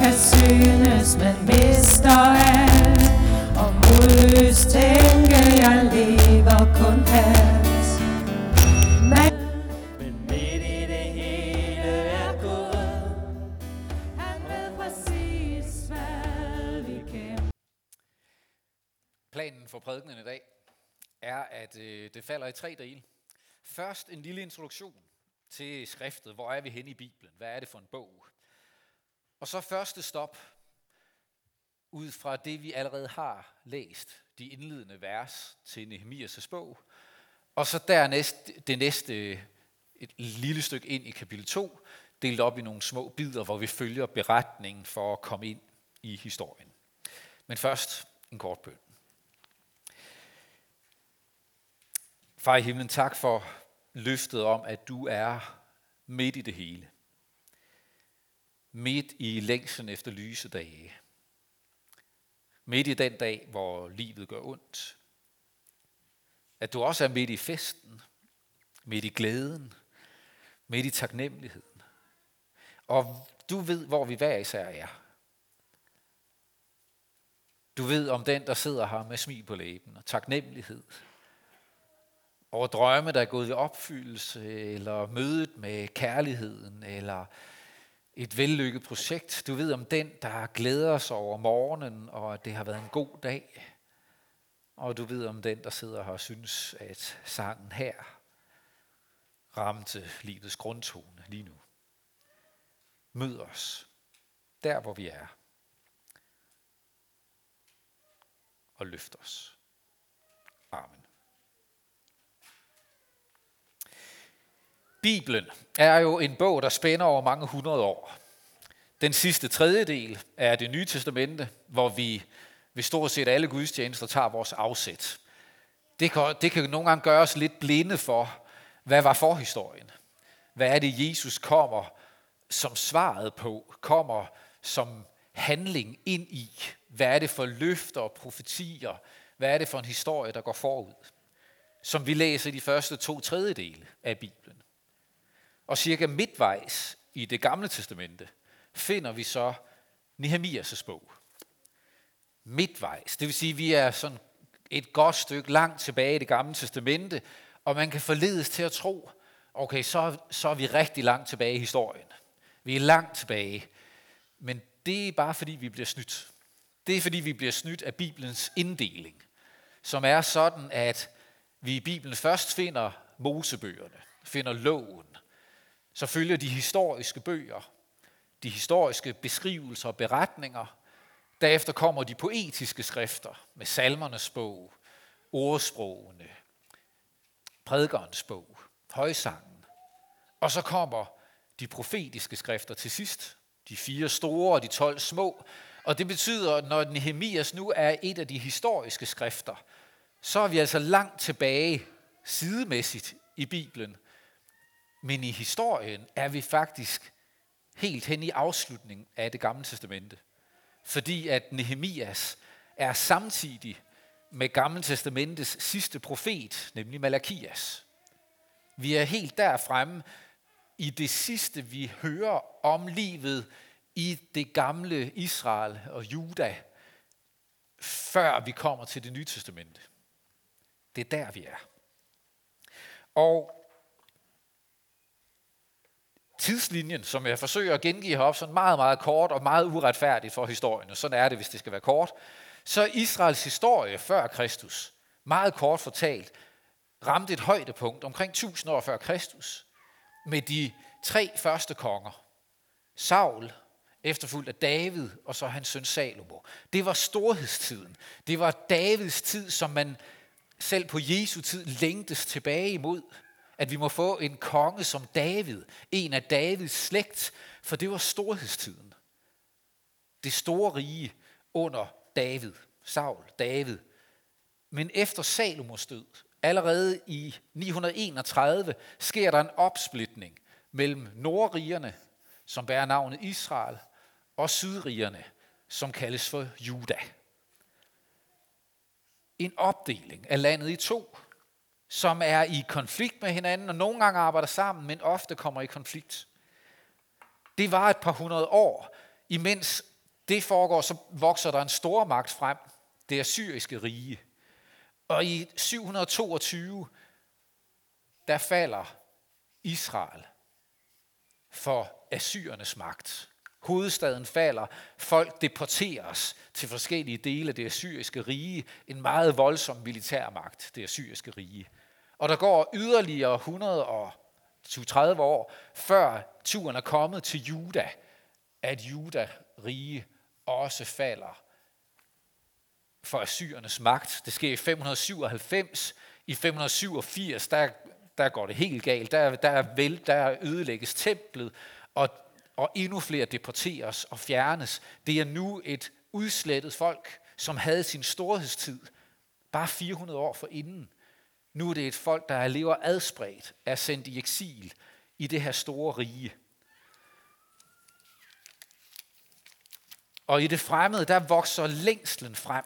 kan synes, man mister alt. Og modløst tænke, jeg lever kun halvt. Men, men midt i det hele er Gud. Han ved præcis, hvad vi kæmper. Planen for prædikenen i dag er, at øh, det falder i tre dele. Først en lille introduktion til skriftet. Hvor er vi henne i Bibelen? Hvad er det for en bog? Og så første stop ud fra det, vi allerede har læst, de indledende vers til Nehemias' bog. Og så dernæst det næste et lille stykke ind i kapitel 2, delt op i nogle små bidder, hvor vi følger beretningen for at komme ind i historien. Men først en kort bøn. Far i himlen, tak for løftet om, at du er midt i det hele. Midt i længsen efter lyse dage. Midt i den dag, hvor livet gør ondt. At du også er midt i festen, midt i glæden, midt i taknemmeligheden. Og du ved, hvor vi hver især er. Du ved om den, der sidder her med smil på læben og taknemmelighed over drømme, der er gået i opfyldelse, eller mødet med kærligheden, eller et vellykket projekt. Du ved om den, der glæder sig over morgenen, og at det har været en god dag. Og du ved om den, der sidder her og synes, at sangen her ramte livets grundtone lige nu. Mød os der, hvor vi er. Og løft os. Amen. Bibelen er jo en bog, der spænder over mange hundrede år. Den sidste tredjedel er det nye testamente, hvor vi ved stort set alle gudstjenester tager vores afsæt. Det kan, det kan nogle gange gøre os lidt blinde for, hvad var forhistorien? Hvad er det, Jesus kommer som svaret på, kommer som handling ind i? Hvad er det for løfter og profetier? Hvad er det for en historie, der går forud? Som vi læser i de første to tredjedele af Bibelen. Og cirka midtvejs i det gamle testamente finder vi så Nehemias' bog. Midtvejs, det vil sige, at vi er sådan et godt stykke langt tilbage i det gamle testamente, og man kan forledes til at tro, okay, så, så er vi rigtig langt tilbage i historien. Vi er langt tilbage. Men det er bare fordi, vi bliver snydt. Det er fordi, vi bliver snydt af Bibelens inddeling, som er sådan, at vi i Bibelen først finder Mosebøgerne, finder loven, så følger de historiske bøger, de historiske beskrivelser og beretninger. Derefter kommer de poetiske skrifter med salmernes bog, ordsprogene, prædikernes bog, højsangen. Og så kommer de profetiske skrifter til sidst, de fire store og de tolv små. Og det betyder, at når Nehemias nu er et af de historiske skrifter, så er vi altså langt tilbage sidemæssigt i Bibelen, men i historien er vi faktisk helt hen i afslutningen af det gamle testamente. Fordi at Nehemias er samtidig med Gamle Testamentets sidste profet, nemlig Malakias. Vi er helt der fremme i det sidste, vi hører om livet i det gamle Israel og Juda, før vi kommer til det nye testamente. Det er der, vi er. Og tidslinjen, som jeg forsøger at gengive heroppe, sådan meget, meget kort og meget uretfærdigt for historien, og sådan er det, hvis det skal være kort, så er Israels historie før Kristus, meget kort fortalt, ramte et højdepunkt omkring 1000 år før Kristus, med de tre første konger. Saul, efterfulgt af David, og så hans søn Salomo. Det var storhedstiden. Det var Davids tid, som man selv på Jesu tid længtes tilbage imod at vi må få en konge som David, en af Davids slægt, for det var storhedstiden. Det store rige under David, Saul, David. Men efter Salomos død, allerede i 931, sker der en opsplitning mellem nordrigerne, som bærer navnet Israel, og sydrigerne, som kaldes for Juda. En opdeling af landet i to som er i konflikt med hinanden, og nogle gange arbejder sammen, men ofte kommer i konflikt. Det var et par hundrede år imens det foregår, så vokser der en stor magt frem, det assyriske rige. Og i 722, der falder Israel for assyrernes magt. Hovedstaden falder, folk deporteres til forskellige dele af det assyriske rige. En meget voldsom militærmagt, det assyriske rige. Og der går yderligere 130 år, før turen er kommet til Juda, at Juda rige også falder for assyrernes magt. Det sker i 597. I 587, der, der går det helt galt. Der, der, vel, der ødelægges templet, og, og endnu flere deporteres og fjernes. Det er nu et udslettet folk, som havde sin storhedstid bare 400 år for inden. Nu er det et folk, der lever adspredt, er sendt i eksil i det her store rige. Og i det fremmede, der vokser længslen frem.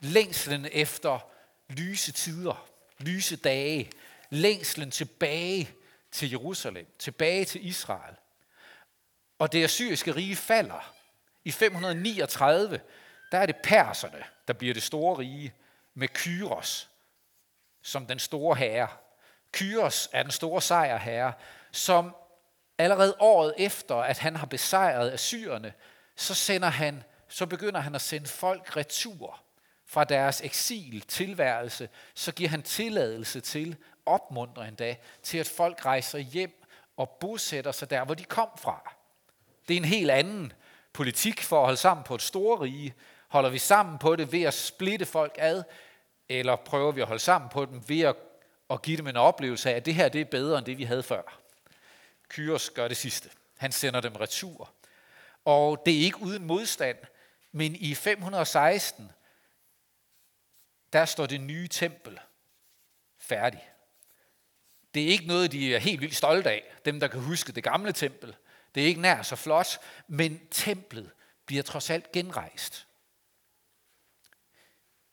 Længslen efter lyse tider, lyse dage. Længslen tilbage til Jerusalem, tilbage til Israel. Og det assyriske rige falder. I 539, der er det perserne, der bliver det store rige, med Kyros som den store herre. Kyros er den store sejrherre, som allerede året efter, at han har besejret assyrerne, så, sender han, så begynder han at sende folk retur fra deres eksil tilværelse, så giver han tilladelse til, opmuntrer endda, til at folk rejser hjem og bosætter sig der, hvor de kom fra. Det er en helt anden politik for at holde sammen på et store rige. Holder vi sammen på det ved at splitte folk ad, eller prøver vi at holde sammen på dem ved at, at give dem en oplevelse af, at det her det er bedre end det, vi havde før. Kyros gør det sidste. Han sender dem retur. Og det er ikke uden modstand, men i 516, der står det nye tempel færdigt. Det er ikke noget, de er helt vildt stolte af, dem der kan huske det gamle tempel. Det er ikke nær så flot, men templet bliver trods alt genrejst.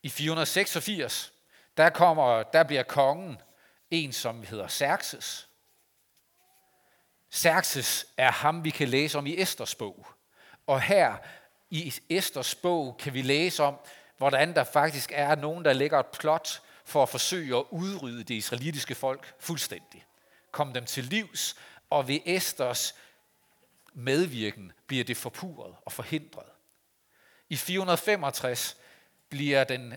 I 486, der, kommer, der bliver kongen en, som hedder Xerxes. Xerxes er ham, vi kan læse om i Esters bog. Og her i Esters bog kan vi læse om, hvordan der faktisk er nogen, der lægger et plot for at forsøge at udrydde det israelitiske folk fuldstændig. Kom dem til livs, og ved Esters medvirken bliver det forpuret og forhindret. I 465 bliver, den,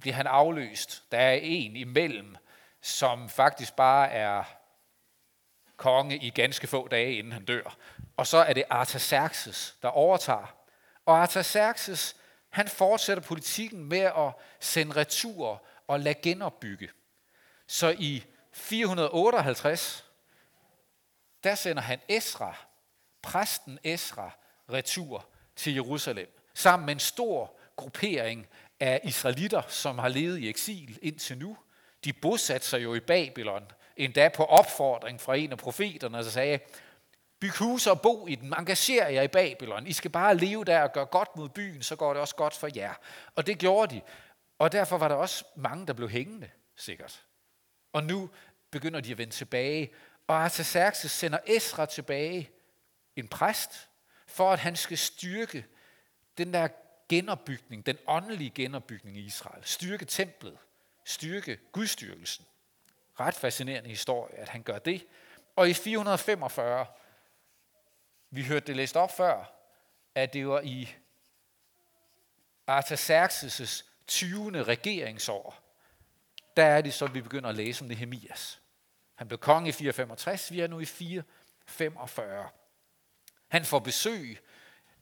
bliver han afløst. Der er en imellem, som faktisk bare er konge i ganske få dage, inden han dør. Og så er det Artaxerxes, der overtager. Og Artaxerxes, han fortsætter politikken med at sende retur og lade genopbygge. Så i 458, der sender han Esra, præsten Esra, retur til Jerusalem, sammen med en stor gruppering af israelitter, som har levet i eksil indtil nu. De bosatte sig jo i Babylon, endda på opfordring fra en af profeterne, der sagde, byg huse og bo i den, engager jer i Babylon, I skal bare leve der og gøre godt mod byen, så går det også godt for jer. Og det gjorde de, og derfor var der også mange, der blev hængende, sikkert. Og nu begynder de at vende tilbage, og Artaxerxes sender Esra tilbage, en præst, for at han skal styrke den der genopbygning, den åndelige genopbygning i Israel. Styrke templet, styrke gudstyrkelsen. Ret fascinerende historie, at han gør det. Og i 445, vi hørte det læst op før, at det var i Artaxerxes' 20. regeringsår, der er det så, vi begynder at læse om Nehemias. Han blev konge i 465, vi er nu i 445. Han får besøg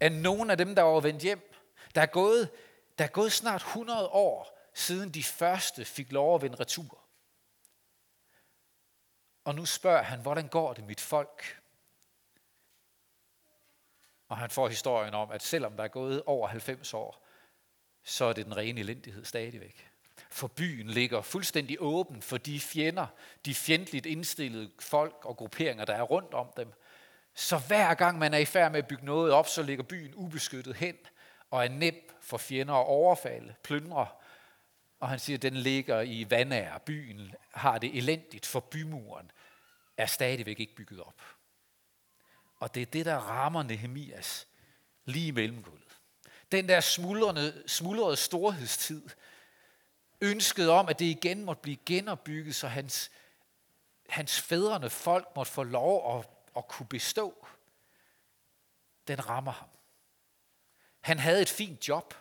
af nogle af dem, der var vendt hjem der er gået, der er gået snart 100 år, siden de første fik lov at vende retur. Og nu spørger han, hvordan går det mit folk? Og han får historien om, at selvom der er gået over 90 år, så er det den rene elendighed stadigvæk. For byen ligger fuldstændig åben for de fjender, de fjendtligt indstillede folk og grupperinger, der er rundt om dem. Så hver gang man er i færd med at bygge noget op, så ligger byen ubeskyttet hen og er nem for fjender at overfalde, plyndre. Og han siger, at den ligger i vandær. Byen har det elendigt, for bymuren er stadigvæk ikke bygget op. Og det er det, der rammer Nehemias lige i mellemgulvet. Den der smuldrende, smuldrede storhedstid, ønsket om, at det igen måtte blive genopbygget, så hans, hans fædrene folk måtte få lov at, at kunne bestå, den rammer ham. Han havde et fint job.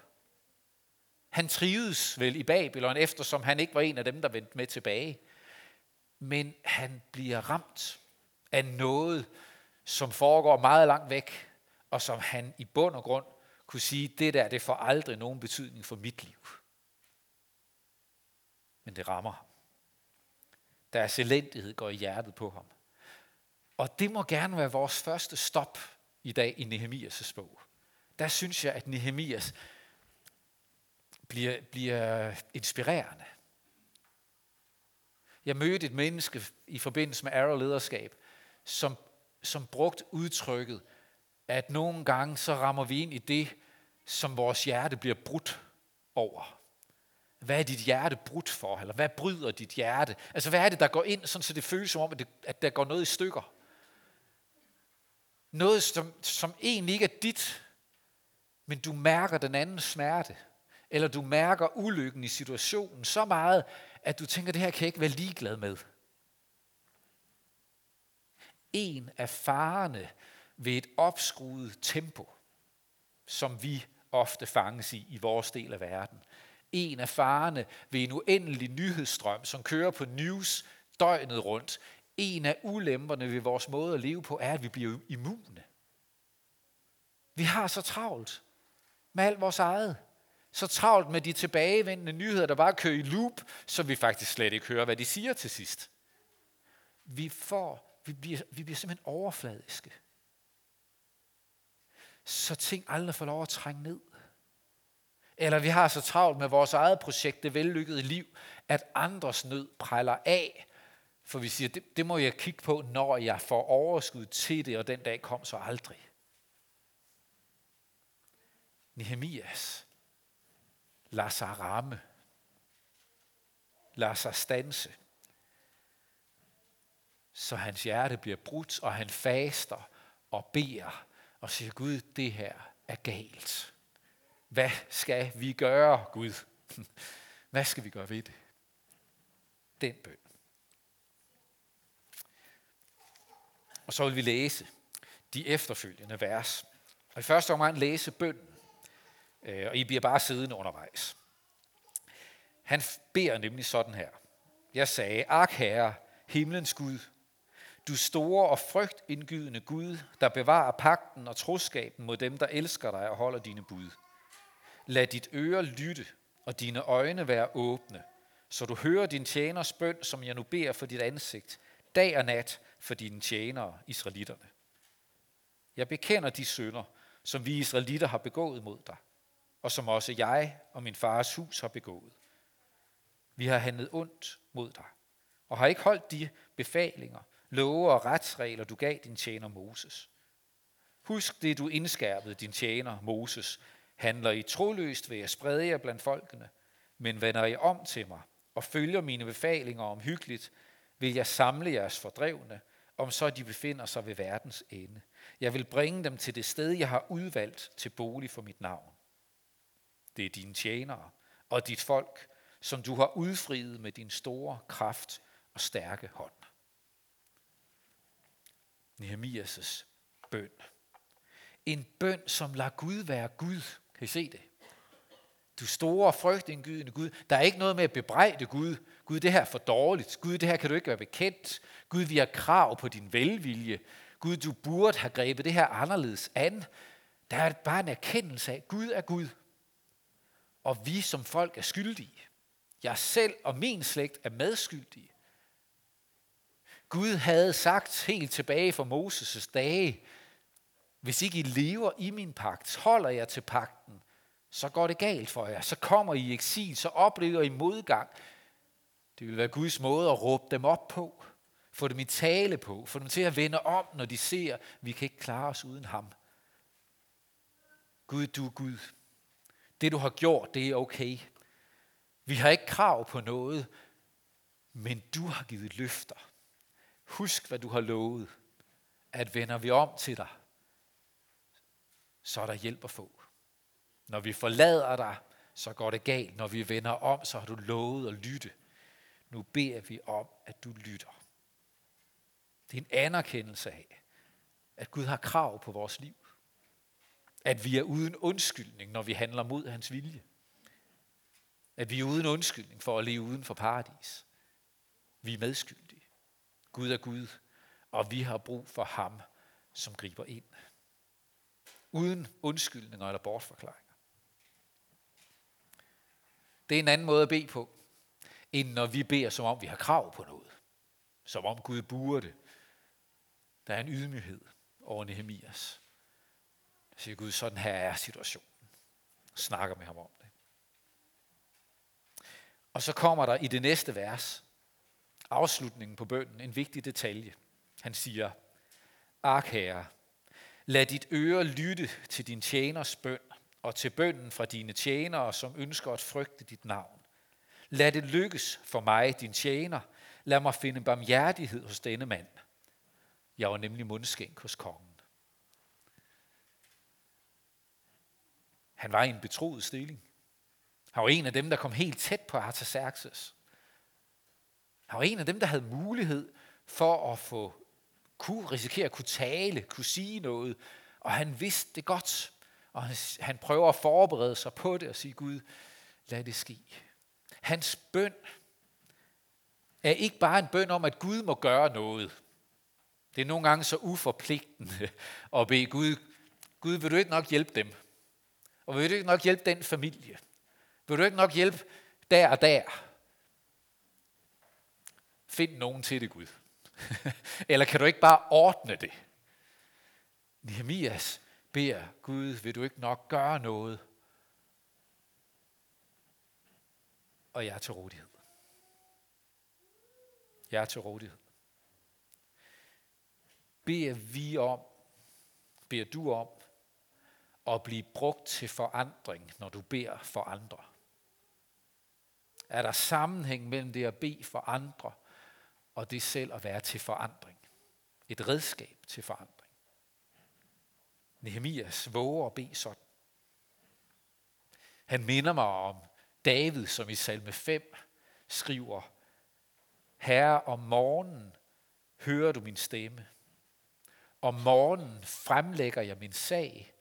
Han trivedes vel i Babylon, eftersom han ikke var en af dem, der vendte med tilbage. Men han bliver ramt af noget, som foregår meget langt væk, og som han i bund og grund kunne sige, det der, det får aldrig nogen betydning for mit liv. Men det rammer ham. Deres elendighed går i hjertet på ham. Og det må gerne være vores første stop i dag i Nehemias' bog. Der synes jeg, at Nehemias bliver, bliver inspirerende. Jeg mødte et menneske i forbindelse med Arrow Lederskab, som, som brugt udtrykket, at nogle gange så rammer vi ind i det, som vores hjerte bliver brudt over. Hvad er dit hjerte brudt for? Eller hvad bryder dit hjerte? Altså hvad er det, der går ind, sådan så det føles som om, at, det, at der går noget i stykker? Noget, som, som egentlig ikke er dit, men du mærker den andens smerte. Eller du mærker ulykken i situationen så meget, at du tænker, det her kan jeg ikke være ligeglad med. En af farerne ved et opskruet tempo, som vi ofte fanges i i vores del af verden. En af farerne ved en uendelig nyhedsstrøm, som kører på news døgnet rundt. En af ulemperne ved vores måde at leve på, er, at vi bliver immune. Vi har så travlt med alt vores eget. Så travlt med de tilbagevendende nyheder, der bare kører i loop, så vi faktisk slet ikke hører, hvad de siger til sidst. Vi, får, vi, bliver, vi bliver simpelthen overfladiske. Så ting aldrig får lov at trænge ned. Eller vi har så travlt med vores eget projekt, det vellykkede liv, at andres nød preller af. For vi siger, det, det må jeg kigge på, når jeg får overskud til det, og den dag kom så aldrig. Nehemias lader sig ramme. Lader sig stanse. Så hans hjerte bliver brudt, og han faster og beder og siger, Gud, det her er galt. Hvad skal vi gøre, Gud? Hvad skal vi gøre ved det? Den bøn. Og så vil vi læse de efterfølgende vers. Og i første omgang læse bønden. Øh, og I bliver bare siddende undervejs. Han beder nemlig sådan her. Jeg sagde, Ark herre, himlens Gud, du store og frygtindgydende Gud, der bevarer pakten og troskaben mod dem, der elsker dig og holder dine bud. Lad dit øre lytte og dine øjne være åbne, så du hører din tjeners bøn, som jeg nu beder for dit ansigt, dag og nat for dine tjenere, israelitterne. Jeg bekender de synder, som vi israelitter har begået mod dig, og som også jeg og min fars hus har begået. Vi har handlet ondt mod dig, og har ikke holdt de befalinger, love og retsregler, du gav din tjener Moses. Husk det, du indskærpede din tjener Moses, Handler I troløst, ved at sprede jer blandt folkene, men vender I om til mig og følger mine befalinger om hyggeligt, vil jeg samle jeres fordrevne, om så de befinder sig ved verdens ende. Jeg vil bringe dem til det sted, jeg har udvalgt til bolig for mit navn. Det er dine tjenere og dit folk, som du har udfriet med din store kraft og stærke hånd. Nehemias' bøn. En bøn, som lader Gud være Gud kan I se det? Du store frygtindgydende Gud. Der er ikke noget med at bebrejde Gud. Gud, det her er for dårligt. Gud, det her kan du ikke være bekendt. Gud, vi har krav på din velvilje. Gud, du burde have grebet det her anderledes an. Der er bare en erkendelse af, at Gud er Gud. Og vi som folk er skyldige. Jeg selv og min slægt er medskyldige. Gud havde sagt helt tilbage fra Moses' dage, hvis ikke I lever i min pagt, holder jeg til pagten, så går det galt for jer. Så kommer I i eksil, så oplever I modgang. Det vil være Guds måde at råbe dem op på. Få dem i tale på. Få dem til at vende om, når de ser, at vi kan ikke klare os uden ham. Gud, du er Gud. Det du har gjort, det er okay. Vi har ikke krav på noget, men du har givet løfter. Husk, hvad du har lovet, at vender vi om til dig, så er der hjælp at få. Når vi forlader dig, så går det galt. Når vi vender om, så har du lovet at lytte. Nu beder vi om, at du lytter. Det er en anerkendelse af, at Gud har krav på vores liv. At vi er uden undskyldning, når vi handler mod hans vilje. At vi er uden undskyldning for at leve uden for paradis. Vi er medskyldige. Gud er Gud, og vi har brug for ham, som griber ind. Uden undskyldninger eller bortforklaringer. Det er en anden måde at bede på, end når vi beder, som om vi har krav på noget. Som om Gud burde. Der er en ydmyghed over Nehemias. Siger Gud, sådan her er situationen. Snakker med ham om det. Og så kommer der i det næste vers, afslutningen på bønden, en vigtig detalje. Han siger, Ark herre, lad dit øre lytte til din tjeners bøn, og til bønden fra dine tjenere, som ønsker at frygte dit navn. Lad det lykkes for mig, din tjener. Lad mig finde barmhjertighed hos denne mand. Jeg var nemlig mundskænk hos kongen. Han var i en betroet stilling. Han var en af dem, der kom helt tæt på Artaxerxes. Han var en af dem, der havde mulighed for at få kunne risikere at kunne tale, kunne sige noget, og han vidste det godt. Og han, han prøver at forberede sig på det og sige, Gud, lad det ske. Hans bøn er ikke bare en bøn om, at Gud må gøre noget. Det er nogle gange så uforpligtende at bede Gud, Gud, vil du ikke nok hjælpe dem? Og vil du ikke nok hjælpe den familie? Vil du ikke nok hjælpe der og der? Find nogen til det, Gud. Eller kan du ikke bare ordne det? Nehemias beder Gud, vil du ikke nok gøre noget? Og jeg er til rådighed. Jeg er til rådighed. Beder vi om, beder du om, at blive brugt til forandring, når du beder for andre? Er der sammenhæng mellem det at bede for andre, og det selv at være til forandring? Et redskab til forandring. Nehemias våger at bede sådan. Han minder mig om David, som i salme 5 skriver, Herre, om morgenen hører du min stemme. Om morgenen fremlægger jeg min sag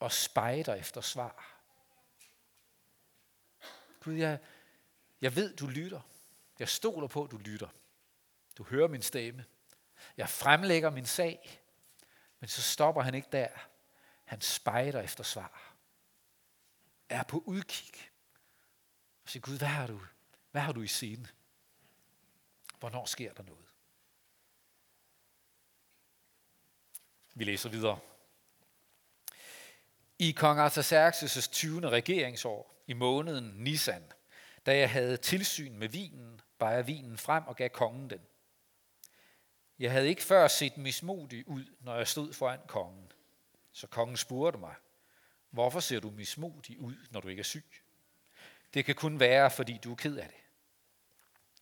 og spejder efter svar. Gud, jeg, jeg ved, du lytter. Jeg stoler på, at du lytter. Du hører min stemme. Jeg fremlægger min sag. Men så stopper han ikke der. Han spejder efter svar. Er på udkig. Og siger, Gud, hvad har du, hvad har du i scene? Hvornår sker der noget? Vi læser videre. I kong Artaxerxes' 20. regeringsår, i måneden Nisan, da jeg havde tilsyn med vinen, bar jeg vinen frem og gav kongen den. Jeg havde ikke før set mismodig ud, når jeg stod foran kongen. Så kongen spurgte mig, hvorfor ser du mismodig ud, når du ikke er syg? Det kan kun være, fordi du er ked af det.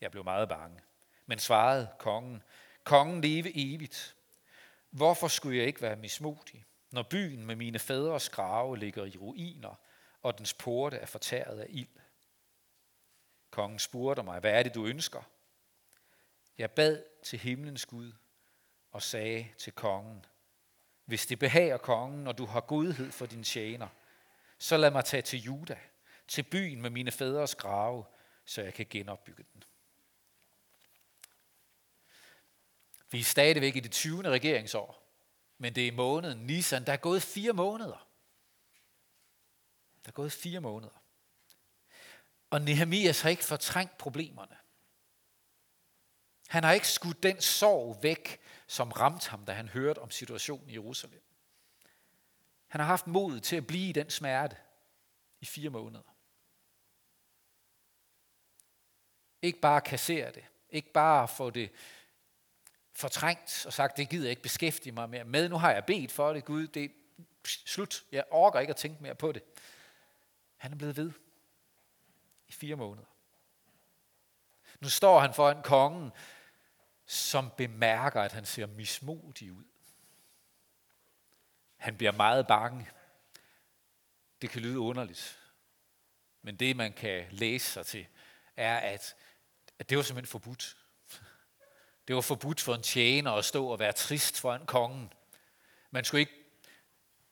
Jeg blev meget bange, men svarede kongen, kongen leve evigt. Hvorfor skulle jeg ikke være mismodig, når byen med mine fædres grave ligger i ruiner, og dens porte er fortæret af ild? Kongen spurgte mig, hvad er det, du ønsker? Jeg bad til himlens Gud og sagde til kongen, hvis det behager kongen, og du har godhed for din tjener, så lad mig tage til Juda, til byen med mine fædres grave, så jeg kan genopbygge den. Vi er stadigvæk i det 20. regeringsår, men det er måneden Nisan. Der er gået fire måneder. Der er gået fire måneder. Og Nehemias har ikke fortrængt problemerne. Han har ikke skudt den sorg væk, som ramte ham, da han hørte om situationen i Jerusalem. Han har haft mod til at blive i den smerte i fire måneder. Ikke bare kassere det. Ikke bare få det fortrængt og sagt, det gider jeg ikke beskæftige mig mere med. Nu har jeg bedt for det, Gud. Det er slut. Jeg orker ikke at tænke mere på det. Han er blevet ved i fire måneder. Nu står han foran kongen, som bemærker, at han ser mismodig ud. Han bliver meget bange. Det kan lyde underligt. Men det, man kan læse sig til, er, at, at det var simpelthen forbudt. Det var forbudt for en tjener at stå og være trist foran kongen. Man skulle ikke,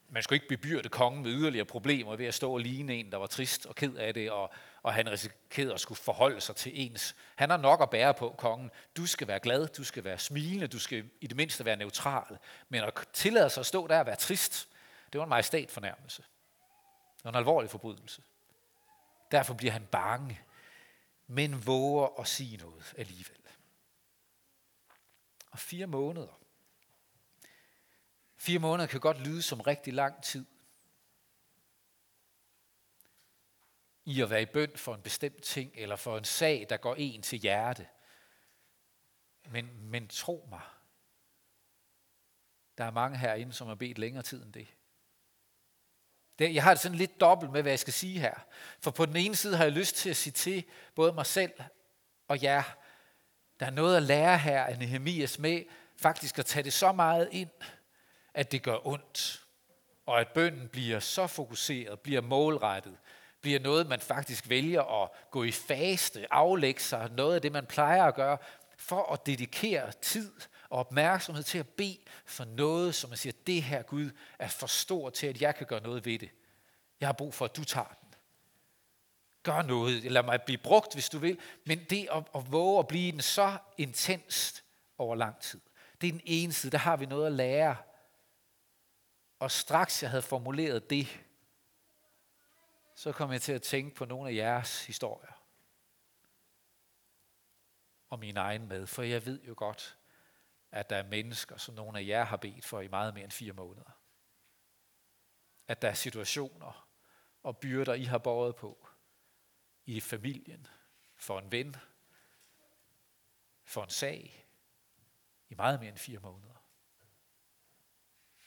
man skulle ikke bebyrde kongen med yderligere problemer ved at stå og ligne en, der var trist og ked af det, og, og han risikerede at skulle forholde sig til ens. Han har nok at bære på, kongen. Du skal være glad, du skal være smilende, du skal i det mindste være neutral. Men at tillade sig at stå der og være trist, det var en majestat fornærmelse. Det var en alvorlig forbrydelse. Derfor bliver han bange, men våger at sige noget alligevel. Og fire måneder. Fire måneder kan godt lyde som rigtig lang tid. I at være i bøn for en bestemt ting, eller for en sag, der går en til hjerte. Men, men tro mig, der er mange herinde, som har bedt længere tid end det. Det, jeg har det sådan lidt dobbelt med, hvad jeg skal sige her. For på den ene side har jeg lyst til at sige til både mig selv og jer, der er noget at lære her af Nehemias med faktisk at tage det så meget ind, at det gør ondt. Og at bønden bliver så fokuseret, bliver målrettet, bliver noget, man faktisk vælger at gå i faste, aflægge sig, noget af det, man plejer at gøre, for at dedikere tid og opmærksomhed til at bede for noget, som man siger, det her Gud er for stor til, at jeg kan gøre noget ved det. Jeg har brug for, at du tager den. Gør noget, lad mig blive brugt, hvis du vil, men det at, at våge at blive den så intenst over lang tid, det er den ene side, der har vi noget at lære. Og straks jeg havde formuleret det, så kom jeg til at tænke på nogle af jeres historier. Og min egen med, for jeg ved jo godt, at der er mennesker, som nogle af jer har bedt for i meget mere end fire måneder. At der er situationer og byrder, I har båret på i familien, for en ven, for en sag, i meget mere end fire måneder.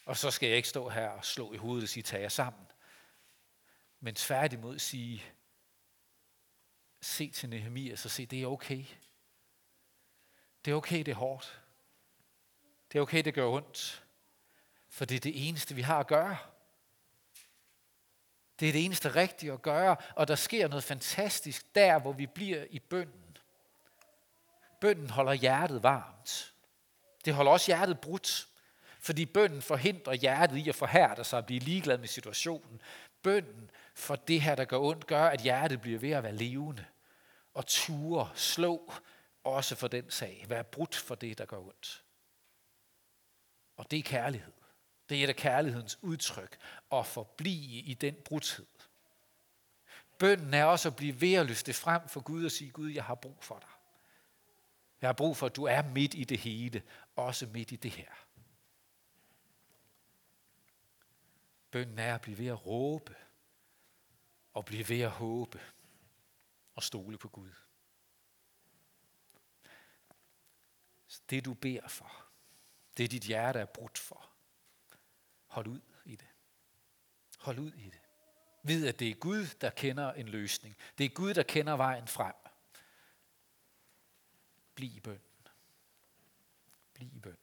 Og så skal jeg ikke stå her og slå i hovedet og sige, tag jer sammen. Men tværtimod sige, se til Nehemias og se, det er okay. Det er okay, det er hårdt. Det er okay, det gør ondt. For det er det eneste, vi har at gøre. Det er det eneste rigtige at gøre, og der sker noget fantastisk der, hvor vi bliver i bønden. Bønden holder hjertet varmt. Det holder også hjertet brudt, fordi bønden forhindrer hjertet i at forhærde sig og blive ligeglad med situationen. Bønden for det her, der gør ondt, gør, at hjertet bliver ved at være levende og ture, slå, også for den sag. Være brudt for det, der gør ondt. Og det er kærlighed. Det er et af kærlighedens udtryk at forblive i den brudhed. Bønden er også at blive ved at løfte frem for Gud og sige, Gud, jeg har brug for dig. Jeg har brug for, at du er midt i det hele, også midt i det her. Bønden er at blive ved at råbe og blive ved at håbe og stole på Gud. Det du beder for, det dit hjerte er brudt for. Hold ud i det. Hold ud i det. Vid, at det er Gud, der kender en løsning. Det er Gud, der kender vejen frem. Bliv i bøn. Bliv i bøn.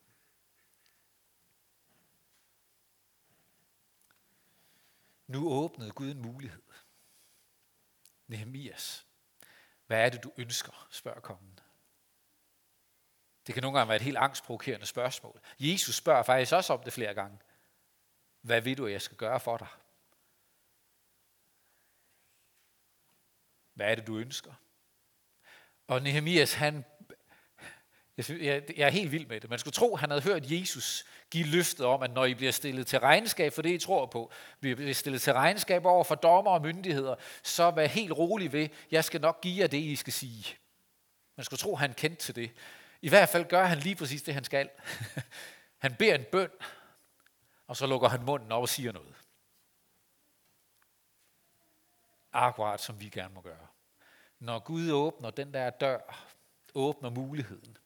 Nu åbnede Gud en mulighed. Nehemias, hvad er det, du ønsker, spørger kongen. Det kan nogle gange være et helt angstprovokerende spørgsmål. Jesus spørger faktisk også om det flere gange. Hvad vil du, at jeg skal gøre for dig? Hvad er det, du ønsker? Og Nehemias, han, jeg, jeg er helt vild med det. Man skulle tro, han havde hørt Jesus give løftet om, at når I bliver stillet til regnskab for det, I tror på, bliver stillet til regnskab over for dommer og myndigheder, så vær helt rolig ved, jeg skal nok give jer det, I skal sige. Man skulle tro, han kendte til det. I hvert fald gør han lige præcis det, han skal. Han beder en bøn, og så lukker han munden op og siger noget. Akkurat som vi gerne må gøre. Når Gud åbner den der dør, åbner muligheden,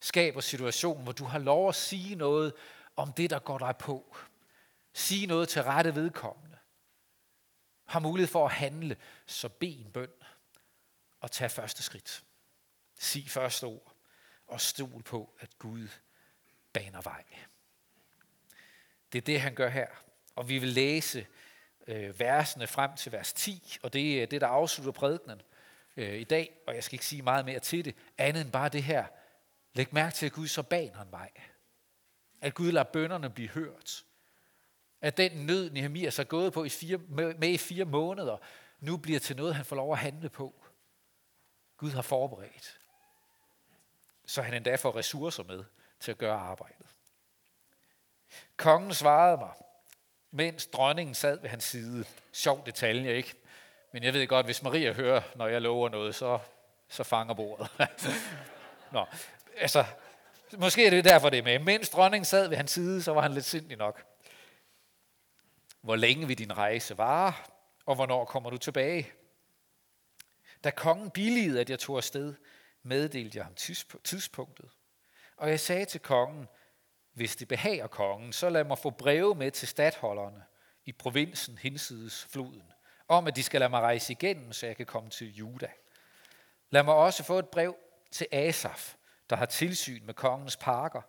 skaber situationen, hvor du har lov at sige noget om det, der går dig på. Sige noget til rette vedkommende. Har mulighed for at handle, så bed en bøn og tag første skridt. Sig første ord og stol på, at Gud baner vej. Det er det, han gør her. Og vi vil læse øh, versene frem til vers 10, og det øh, er det, der afslutter prædikenen øh, i dag, og jeg skal ikke sige meget mere til det, andet end bare det her. Læg mærke til, at Gud så baner en vej. At Gud lader bønderne blive hørt. At den nød, Nehemias har gået på i fire, med i fire måneder, nu bliver til noget, han får lov at handle på. Gud har forberedt. Så han endda får ressourcer med til at gøre arbejdet. Kongen svarede mig, mens dronningen sad ved hans side. Sjov detalje, ikke? Men jeg ved godt, hvis Maria hører, når jeg lover noget, så, så fanger bordet. Nå, altså, måske er det derfor, det er med. Mens dronningen sad ved hans side, så var han lidt sindig nok. Hvor længe vil din rejse vare, og hvornår kommer du tilbage? Da kongen billigede, at jeg tog afsted, meddelte jeg ham tidspunktet. Og jeg sagde til kongen, hvis det behager kongen, så lad mig få breve med til stadholderne i provinsen hinsides floden, om at de skal lade mig rejse igennem, så jeg kan komme til Juda. Lad mig også få et brev til Asaf, der har tilsyn med kongens parker,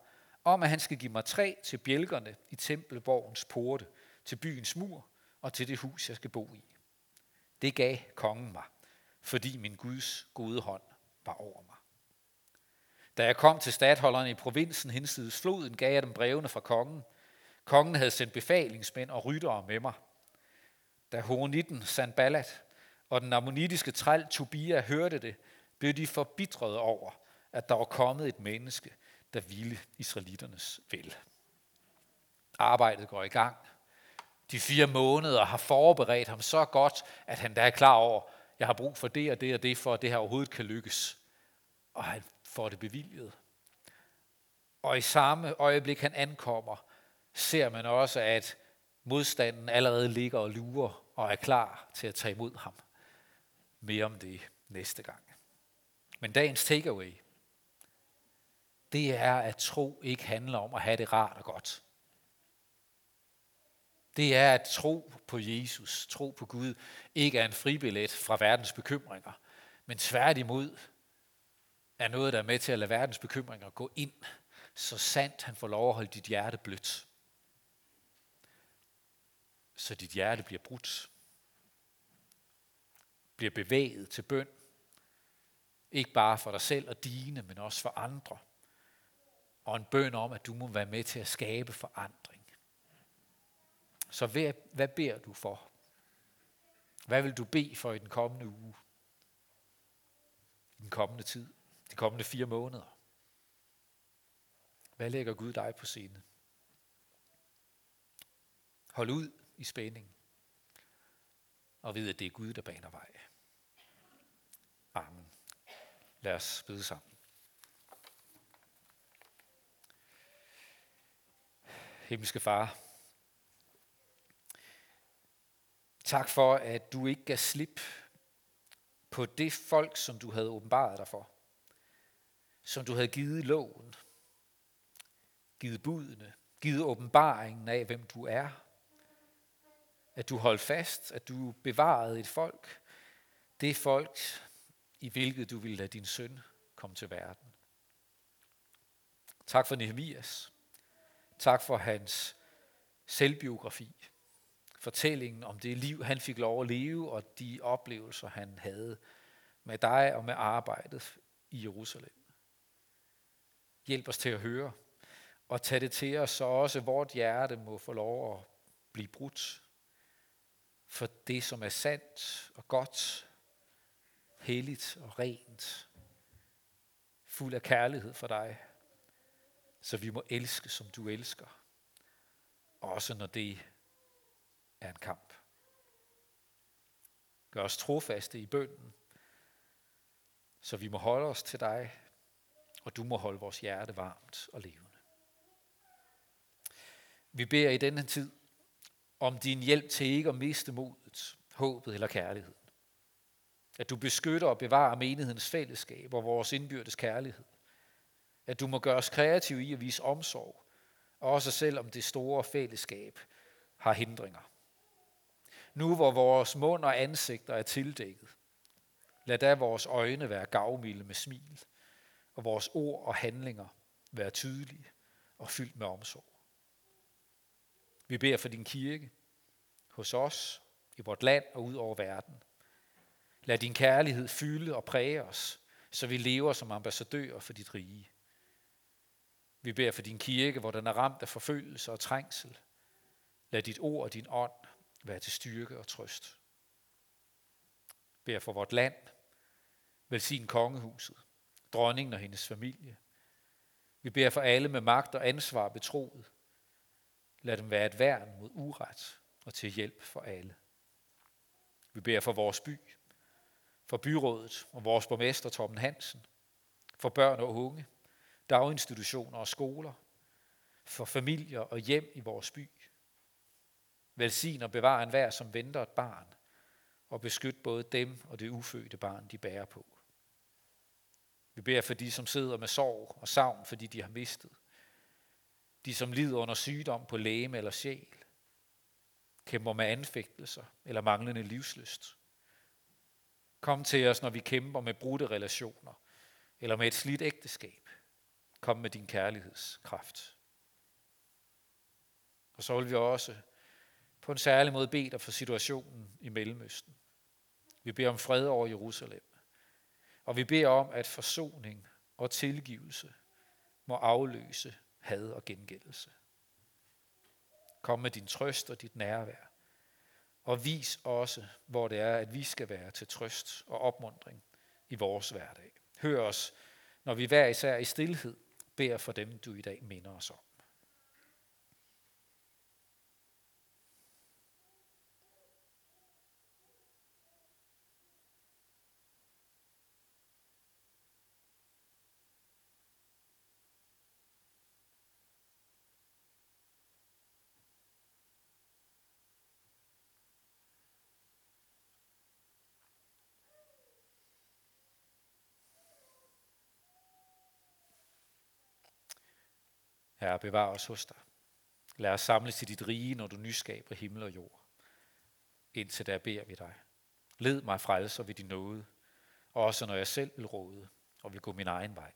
om at han skal give mig træ til bjælkerne i tempelborgens porte, til byens mur og til det hus, jeg skal bo i. Det gav kongen mig, fordi min Guds gode hånd var over mig. Da jeg kom til stadholderne i provinsen hinsides floden, gav jeg dem brevene fra kongen. Kongen havde sendt befalingsmænd og ryttere med mig. Da Horonitten Sanballat og den ammonitiske træl Tobia hørte det, blev de forbitrede over, at der var kommet et menneske, der ville israeliternes vel. Arbejdet går i gang. De fire måneder har forberedt ham så godt, at han da er klar over, jeg har brug for det og det og det, for at det her overhovedet kan lykkes. Og han får det bevilget. Og i samme øjeblik, han ankommer, ser man også, at modstanden allerede ligger og lurer og er klar til at tage imod ham. Mere om det næste gang. Men dagens takeaway, det er, at tro ikke handler om at have det rart og godt. Det er at tro på Jesus, tro på Gud, ikke er en fribillet fra verdens bekymringer, men tværtimod er noget, der er med til at lade verdens bekymringer gå ind, så sandt han får lov at holde dit hjerte blødt. Så dit hjerte bliver brudt. Bliver bevæget til bøn. Ikke bare for dig selv og dine, men også for andre. Og en bøn om, at du må være med til at skabe forandring. Så hvad, hvad beder du for? Hvad vil du bede for i den kommende uge? I den kommende tid? De kommende fire måneder? Hvad lægger Gud dig på scene? Hold ud i spænding og vid, at det er Gud, der baner vej. Amen. Lad os bede sammen. Himmelske Far, tak for, at du ikke gav slip på det folk, som du havde åbenbaret dig for som du havde givet loven, givet budene, givet åbenbaringen af, hvem du er. At du holdt fast, at du bevarede et folk, det folk, i hvilket du ville lade din søn komme til verden. Tak for Nehemias. Tak for hans selvbiografi. Fortællingen om det liv, han fik lov at leve, og de oplevelser, han havde med dig og med arbejdet i Jerusalem. Hjælp os til at høre, og tage det til os, så også vort hjerte må få lov at blive brudt for det, som er sandt og godt, helligt og rent, fuld af kærlighed for dig, så vi må elske, som du elsker, også når det er en kamp. Gør os trofaste i bønden, så vi må holde os til dig og du må holde vores hjerte varmt og levende. Vi beder i denne tid om din hjælp til ikke at miste modet, håbet eller kærligheden. At du beskytter og bevarer menighedens fællesskab og vores indbyrdes kærlighed. At du må gøre os kreative i at vise omsorg, også selvom det store fællesskab har hindringer. Nu hvor vores mund og ansigter er tildækket, lad da vores øjne være gavmilde med smil og vores ord og handlinger være tydelige og fyldt med omsorg. Vi beder for din kirke hos os i vort land og ud over verden. Lad din kærlighed fylde og præge os, så vi lever som ambassadører for dit rige. Vi beder for din kirke, hvor den er ramt af forfølgelse og trængsel. Lad dit ord og din ånd være til styrke og trøst. Bær for vort land, velsign kongehuset, dronningen og hendes familie. Vi beder for alle med magt og ansvar betroet. Lad dem være et værn mod uret og til hjælp for alle. Vi beder for vores by, for byrådet og vores borgmester Torben Hansen, for børn og unge, daginstitutioner og skoler, for familier og hjem i vores by. Velsign og bevar enhver, som venter et barn, og beskyt både dem og det ufødte barn, de bærer på. Vi beder for de, som sidder med sorg og savn, fordi de har mistet. De, som lider under sygdom på læme eller sjæl. Kæmper med anfægtelser eller manglende livsløst. Kom til os, når vi kæmper med brudte relationer eller med et slidt ægteskab. Kom med din kærlighedskraft. Og så vil vi også på en særlig måde bede dig for situationen i Mellemøsten. Vi beder om fred over Jerusalem. Og vi beder om, at forsoning og tilgivelse må afløse had og gengældelse. Kom med din trøst og dit nærvær. Og vis også, hvor det er, at vi skal være til trøst og opmundring i vores hverdag. Hør os, når vi hver især i stillhed beder for dem, du i dag minder os om. Herre, bevar os hos dig. Lad os samles til dit rige, når du nyskaber himmel og jord. Indtil der beder vi dig. Led mig frelser ved din nåde, også når jeg selv vil råde og vil gå min egen vej.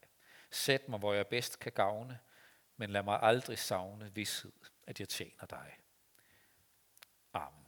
Sæt mig, hvor jeg bedst kan gavne, men lad mig aldrig savne vidshed, at jeg tjener dig. Amen.